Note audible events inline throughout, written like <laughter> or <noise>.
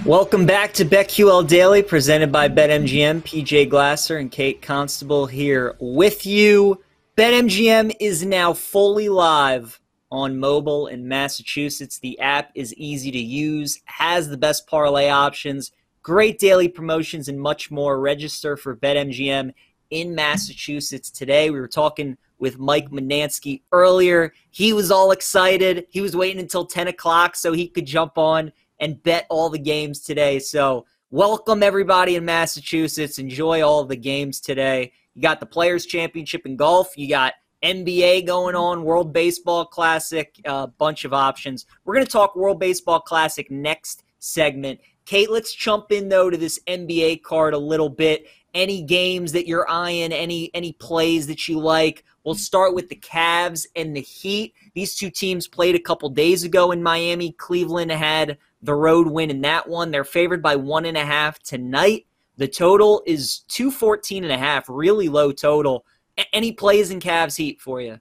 Welcome back to BetQL Daily, presented by BetMGM. PJ Glasser and Kate Constable here with you. BetMGM is now fully live on mobile in Massachusetts. The app is easy to use, has the best parlay options, great daily promotions, and much more. Register for BetMGM in Massachusetts today. We were talking with Mike Manansky earlier. He was all excited. He was waiting until 10 o'clock so he could jump on and bet all the games today. So, welcome everybody in Massachusetts. Enjoy all the games today. You got the Players Championship in golf. You got NBA going on, World Baseball Classic, a uh, bunch of options. We're going to talk World Baseball Classic next segment. Kate, let's jump in though to this NBA card a little bit. Any games that you're eyeing, any any plays that you like? We'll start with the Cavs and the Heat. These two teams played a couple days ago in Miami. Cleveland had the road win in that one. They're favored by one and a half tonight. The total is 214 and a half, really low total. Any plays in Cavs Heat for you?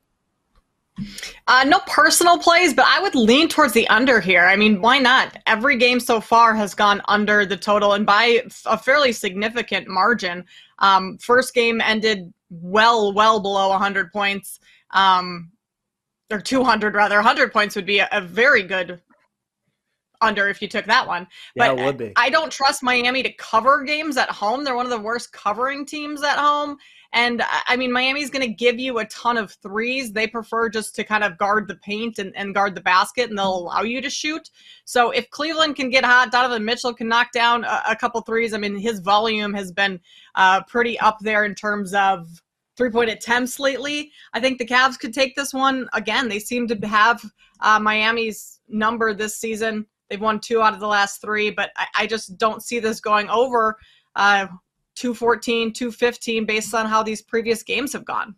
Uh, no personal plays, but I would lean towards the under here. I mean, why not? Every game so far has gone under the total and by a fairly significant margin. Um, first game ended well, well below 100 points, um, or 200 rather. 100 points would be a, a very good under if you took that one. But yeah, would be. I don't trust Miami to cover games at home. They're one of the worst covering teams at home. And I mean, Miami's going to give you a ton of threes. They prefer just to kind of guard the paint and, and guard the basket, and they'll allow you to shoot. So if Cleveland can get hot, Donovan Mitchell can knock down a, a couple threes. I mean, his volume has been uh, pretty up there in terms of three point attempts lately. I think the Cavs could take this one. Again, they seem to have uh, Miami's number this season. They've won two out of the last three, but I, I just don't see this going over uh, 214, 215 based on how these previous games have gone.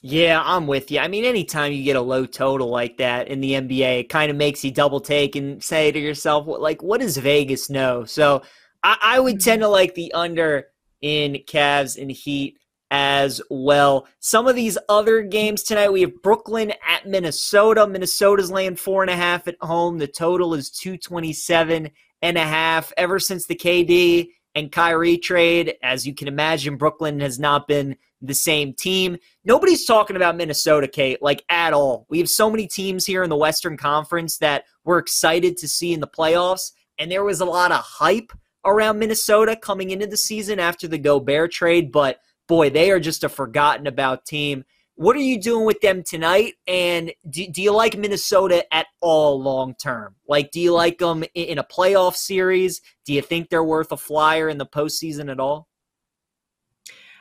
Yeah, I'm with you. I mean, anytime you get a low total like that in the NBA, it kind of makes you double take and say to yourself, like, what does Vegas know? So I, I would tend to like the under in Cavs and Heat as well. Some of these other games tonight, we have Brooklyn at Minnesota. Minnesota's laying four and a half at home. The total is 227 and a half. Ever since the KD and Kyrie trade, as you can imagine, Brooklyn has not been the same team. Nobody's talking about Minnesota, Kate, like at all. We have so many teams here in the Western Conference that we're excited to see in the playoffs, and there was a lot of hype around Minnesota coming into the season after the Gobert trade, but boy, they are just a forgotten about team. What are you doing with them tonight? And do, do you like Minnesota at all long term? Like, do you like them in a playoff series? Do you think they're worth a flyer in the postseason at all?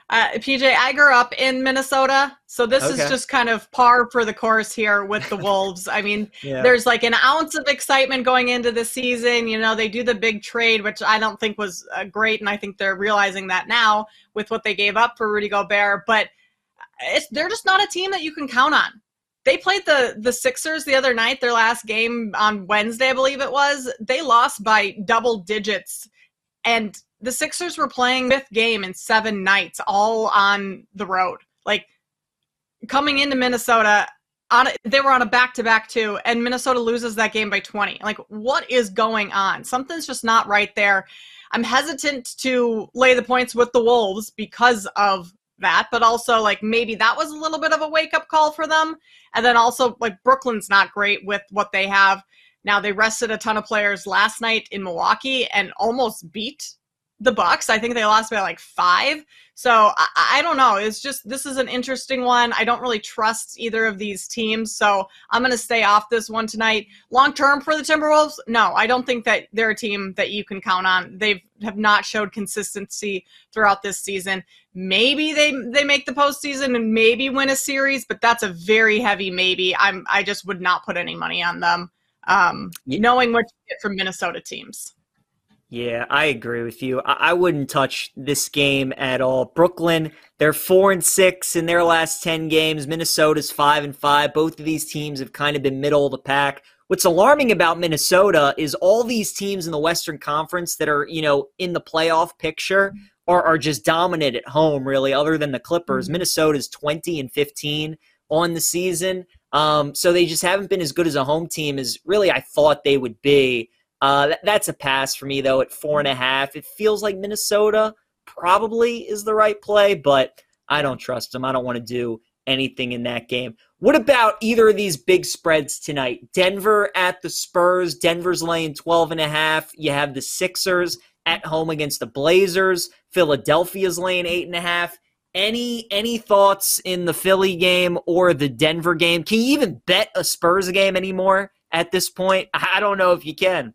Uh, PJ, I grew up in Minnesota, so this okay. is just kind of par for the course here with the <laughs> Wolves. I mean, yeah. there's like an ounce of excitement going into the season. You know, they do the big trade, which I don't think was uh, great, and I think they're realizing that now with what they gave up for Rudy Gobert. But it's they're just not a team that you can count on. They played the the Sixers the other night, their last game on Wednesday, I believe it was. They lost by double digits, and the Sixers were playing fifth game in seven nights, all on the road. Like coming into Minnesota, on a, they were on a back to back too, and Minnesota loses that game by 20. Like, what is going on? Something's just not right there. I'm hesitant to lay the points with the Wolves because of that, but also like maybe that was a little bit of a wake up call for them. And then also like Brooklyn's not great with what they have. Now they rested a ton of players last night in Milwaukee and almost beat the Bucks. I think they lost by like five. So I, I, don't know. It's just this is an interesting one. I don't really trust either of these teams, so I'm going to stay off this one tonight. Long term for the Timberwolves, no, I don't think that they're a team that you can count on. They have have not showed consistency throughout this season. Maybe they they make the postseason and maybe win a series, but that's a very heavy maybe. I'm I just would not put any money on them. Um, knowing what you get from Minnesota teams. Yeah, I agree with you. I, I wouldn't touch this game at all. Brooklyn, they're four and six in their last ten games. Minnesota's five and five. Both of these teams have kind of been middle of the pack. What's alarming about Minnesota is all these teams in the Western Conference that are, you know, in the playoff picture are, are just dominant at home, really, other than the Clippers. Mm-hmm. Minnesota's 20 and 15 on the season. Um, so they just haven't been as good as a home team as really I thought they would be. Uh, that, that's a pass for me, though, at four and a half. It feels like Minnesota probably is the right play, but I don't trust them. I don't want to do anything in that game. What about either of these big spreads tonight? Denver at the Spurs. Denver's laying 12 and a half. You have the Sixers at home against the Blazers. Philadelphia's laying eight and a half. Any any thoughts in the Philly game or the Denver game? Can you even bet a Spurs game anymore at this point? <laughs> I don't know if you can.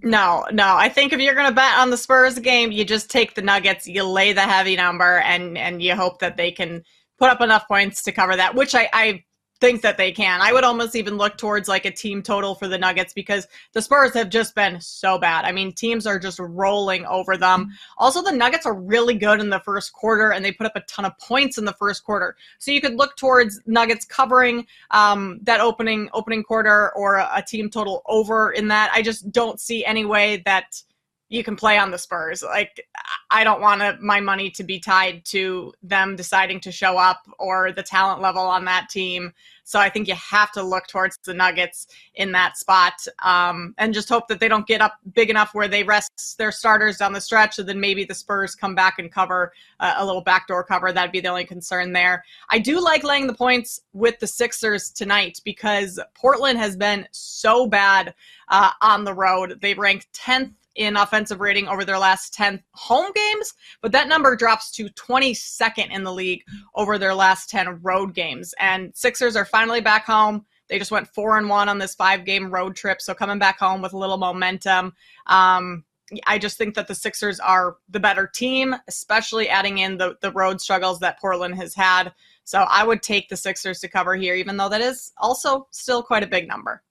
No, no. I think if you're going to bet on the Spurs game, you just take the Nuggets, you lay the heavy number, and and you hope that they can put up enough points to cover that. Which I, I think that they can. I would almost even look towards like a team total for the Nuggets because the Spurs have just been so bad. I mean, teams are just rolling over them. Also, the Nuggets are really good in the first quarter and they put up a ton of points in the first quarter. So you could look towards Nuggets covering um, that opening opening quarter or a, a team total over in that. I just don't see any way that you can play on the Spurs. Like I don't want my money to be tied to them deciding to show up or the talent level on that team. So I think you have to look towards the Nuggets in that spot um, and just hope that they don't get up big enough where they rest their starters down the stretch. And then maybe the Spurs come back and cover uh, a little backdoor cover. That'd be the only concern there. I do like laying the points with the Sixers tonight because Portland has been so bad uh, on the road. They ranked 10th in offensive rating over their last 10 home games, but that number drops to 22nd in the league over their last 10 road games. And Sixers are finally back home. They just went four and one on this five game road trip. So coming back home with a little momentum. Um, I just think that the Sixers are the better team, especially adding in the, the road struggles that Portland has had. So I would take the Sixers to cover here, even though that is also still quite a big number.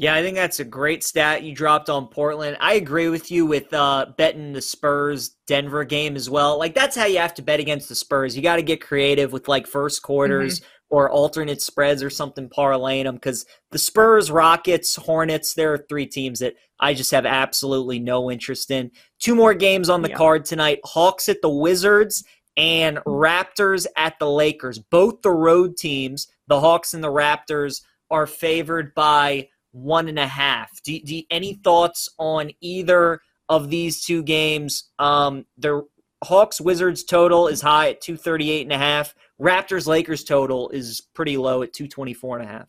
Yeah, I think that's a great stat you dropped on Portland. I agree with you with uh, betting the Spurs Denver game as well. Like that's how you have to bet against the Spurs. You got to get creative with like first quarters mm-hmm. or alternate spreads or something parlaying them because the Spurs, Rockets, Hornets, there are three teams that I just have absolutely no interest in. Two more games on the yeah. card tonight: Hawks at the Wizards and Raptors at the Lakers. Both the road teams, the Hawks and the Raptors, are favored by one and a half. Do, do any thoughts on either of these two games? Um, the Hawks Wizards total is high at 238 and a half. Raptors Lakers total is pretty low at 224 and a half.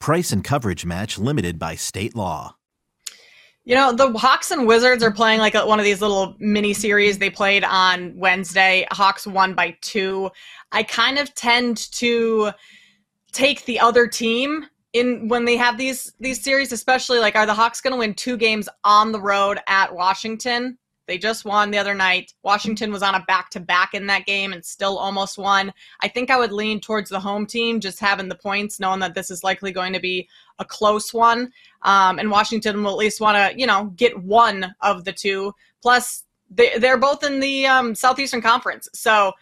Price and coverage match limited by state law. You know, the Hawks and Wizards are playing like a, one of these little mini series they played on Wednesday. Hawks won by two. I kind of tend to take the other team in when they have these these series especially like are the hawks going to win two games on the road at washington they just won the other night. Washington was on a back to back in that game and still almost won. I think I would lean towards the home team, just having the points, knowing that this is likely going to be a close one. Um, and Washington will at least want to, you know, get one of the two. Plus, they, they're both in the um, Southeastern Conference. So,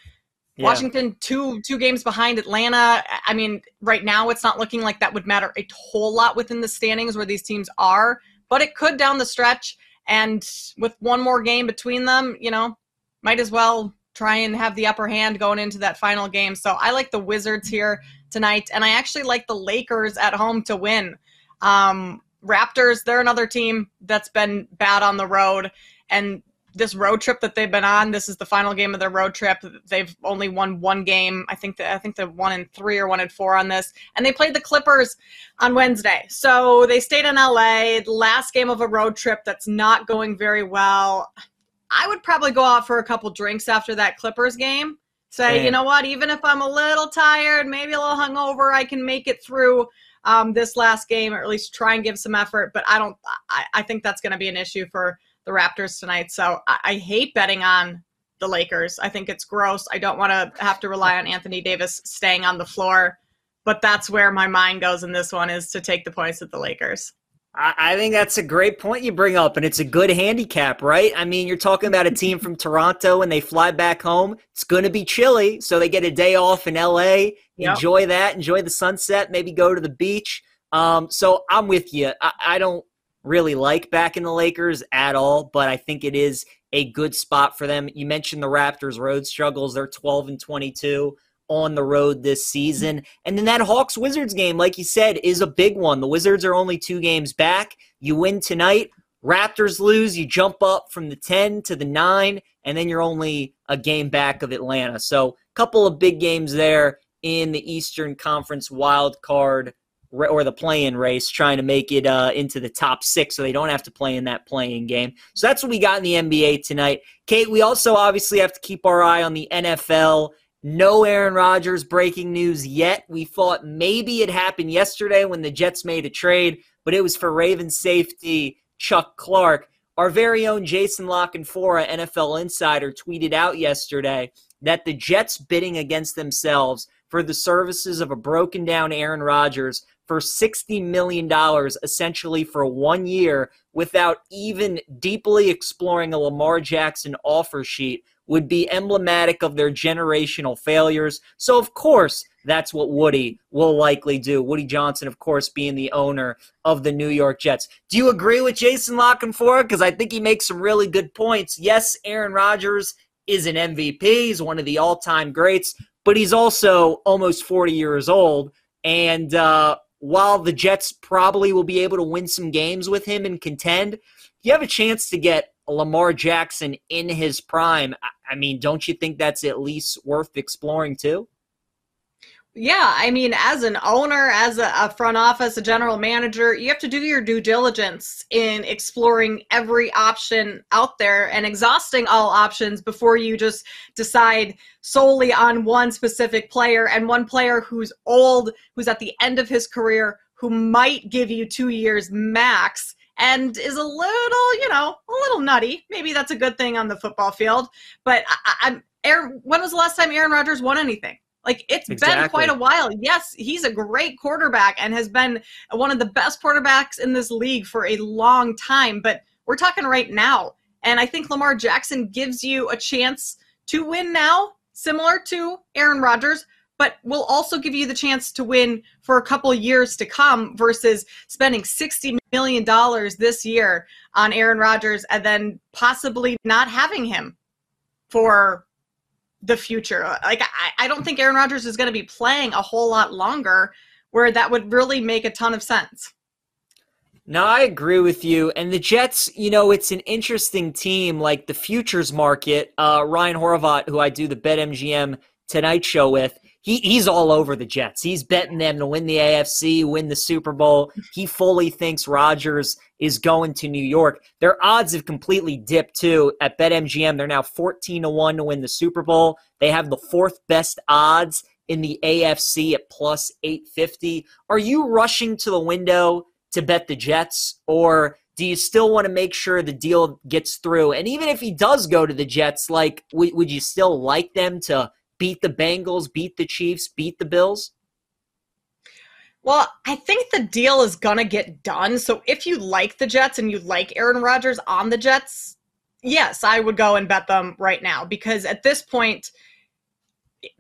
yeah. Washington two two games behind Atlanta. I mean, right now it's not looking like that would matter a whole lot within the standings where these teams are, but it could down the stretch. And with one more game between them, you know, might as well try and have the upper hand going into that final game. So I like the Wizards here tonight, and I actually like the Lakers at home to win. Um, Raptors, they're another team that's been bad on the road, and this road trip that they've been on. This is the final game of their road trip. They've only won one game. I think that I think they're one in three or one in four on this. And they played the Clippers on Wednesday. So they stayed in LA. Last game of a road trip that's not going very well. I would probably go out for a couple drinks after that Clippers game. Say, you know what? Even if I'm a little tired, maybe a little hungover, I can make it through um, this last game, or at least try and give some effort. But I don't. I, I think that's going to be an issue for the Raptors tonight. So I, I hate betting on the Lakers. I think it's gross. I don't want to have to rely on Anthony Davis staying on the floor, but that's where my mind goes in this one is to take the points at the Lakers. I think that's a great point you bring up, and it's a good handicap, right? I mean, you're talking about a team from Toronto and they fly back home. It's going to be chilly, so they get a day off in LA. Yep. Enjoy that, enjoy the sunset, maybe go to the beach. Um, so I'm with you. I, I don't really like back in the Lakers at all, but I think it is a good spot for them. You mentioned the Raptors' road struggles. They're 12 and 22 on the road this season. And then that Hawks Wizards game, like you said, is a big one. The Wizards are only two games back. You win tonight, Raptors lose, you jump up from the 10 to the 9, and then you're only a game back of Atlanta. So, a couple of big games there in the Eastern Conference wild card or the play-in race, trying to make it uh, into the top six, so they don't have to play in that playing game. So that's what we got in the NBA tonight. Kate, we also obviously have to keep our eye on the NFL. No Aaron Rodgers breaking news yet. We thought maybe it happened yesterday when the Jets made a trade, but it was for Ravens safety Chuck Clark. Our very own Jason La Canfora, NFL insider, tweeted out yesterday that the Jets bidding against themselves for the services of a broken down Aaron Rodgers for $60 million essentially for one year without even deeply exploring a Lamar Jackson offer sheet would be emblematic of their generational failures. So, of course, that's what Woody will likely do. Woody Johnson, of course, being the owner of the New York Jets. Do you agree with Jason La Canfora? Because I think he makes some really good points. Yes, Aaron Rodgers is an MVP. He's one of the all time greats, but he's also almost 40 years old. And uh, while the Jets probably will be able to win some games with him and contend, you have a chance to get Lamar Jackson in his prime. I mean, don't you think that's at least worth exploring too? Yeah, I mean, as an owner, as a, a, front office, a general manager, you have to do your due diligence in exploring every option out there and exhausting all options before you just decide solely on one specific player and one player who's old, who's at the end of his career, who might give you two years max and is a little, you know, a little nutty. Maybe that's a good thing on the football field. But I, I'm Aaron. When was the last time Aaron Rodgers won anything? Like it's exactly. been quite a while. Yes, he's a great quarterback and has been one of the best quarterbacks in this league for a long time, but we're talking right now. And I think Lamar Jackson gives you a chance to win now, similar to Aaron Rodgers, but will also give you the chance to win for a couple years to come versus spending $60 million this year on Aaron Rodgers and then possibly not having him for the future. Like I, I don't think Aaron Rodgers is going to be playing a whole lot longer where that would really make a ton of sense. No, I agree with you. And the Jets, you know, it's an interesting team, like the futures market. Uh, Ryan Horvat, who I do the BetMGM Tonight Show with, he, he's all over the Jets. He's betting them to win the AFC, win the Super Bowl. He fully thinks Rodgers is going to New York. Their odds have completely dipped too at BetMGM. They're now 14 to 1 to win the Super Bowl. They have the fourth best odds in the AFC at plus 850. Are you rushing to the window to bet the Jets, or do you still want to make sure the deal gets through? And even if he does go to the Jets, like, w- would you still like them to beat the Bengals, beat the Chiefs, beat the Bills? Well, I think the deal is going to get done. So if you like the Jets and you like Aaron Rodgers on the Jets, yes, I would go and bet them right now because at this point,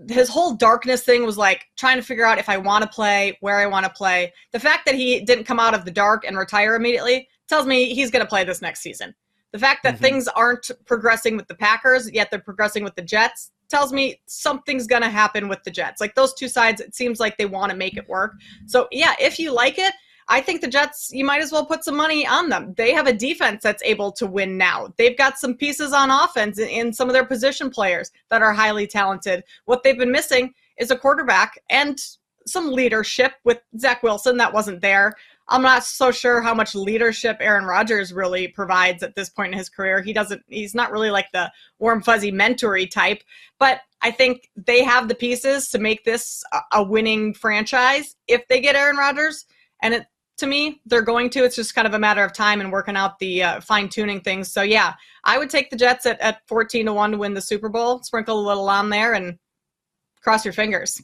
his whole darkness thing was like trying to figure out if I want to play, where I want to play. The fact that he didn't come out of the dark and retire immediately tells me he's going to play this next season. The fact that mm-hmm. things aren't progressing with the Packers, yet they're progressing with the Jets, tells me something's going to happen with the Jets. Like those two sides, it seems like they want to make it work. So, yeah, if you like it, I think the Jets, you might as well put some money on them. They have a defense that's able to win now. They've got some pieces on offense in some of their position players that are highly talented. What they've been missing is a quarterback and some leadership with Zach Wilson that wasn't there. I'm not so sure how much leadership Aaron Rodgers really provides at this point in his career. He doesn't, he's not really like the warm, fuzzy mentory type, but I think they have the pieces to make this a winning franchise if they get Aaron Rodgers. And it, to me. They're going to. It's just kind of a matter of time and working out the uh, fine tuning things. So yeah, I would take the Jets at, at 14 to 1 to win the Super Bowl. Sprinkle a little on there and cross your fingers.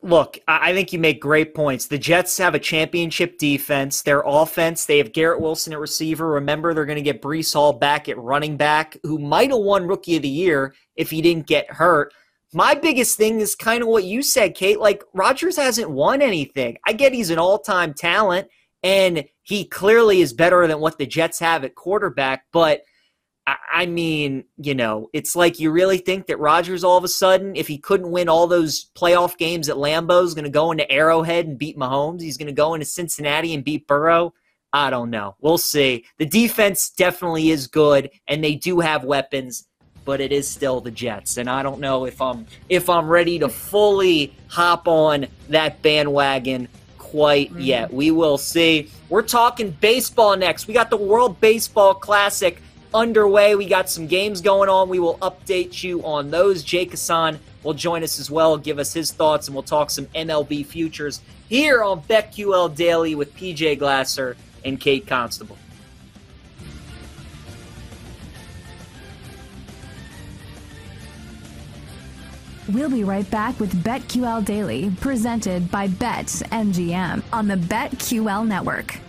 Look, I think you make great points. The Jets have a championship defense. Their offense, they have Garrett Wilson at receiver. Remember, they're going to get Breece Hall back at running back, who might have won Rookie of the Year if he didn't get hurt. My biggest thing is kind of what you said, Kate. Like, Rodgers hasn't won anything. I get he's an all time talent, and he clearly is better than what the Jets have at quarterback, but. I mean, you know, it's like you really think that Rodgers all of a sudden, if he couldn't win all those playoff games at Lambeau, is going to go into Arrowhead and beat Mahomes. He's going to go into Cincinnati and beat Burrow. I don't know. We'll see. The defense definitely is good, and they do have weapons but it is still the Jets, and I don't know if I'm if I'm ready to fully hop on that bandwagon quite mm-hmm. yet. We will see. We're talking baseball next. We got the World Baseball Classic underway. We got some games going on. We will update you on those. Jake Hassan will join us as well, give us his thoughts, and we'll talk some MLB futures here on BetQL Daily with PJ Glasser and Kate Constable. We'll be right back with BetQL Daily, presented by BetMGM on the BetQL Network.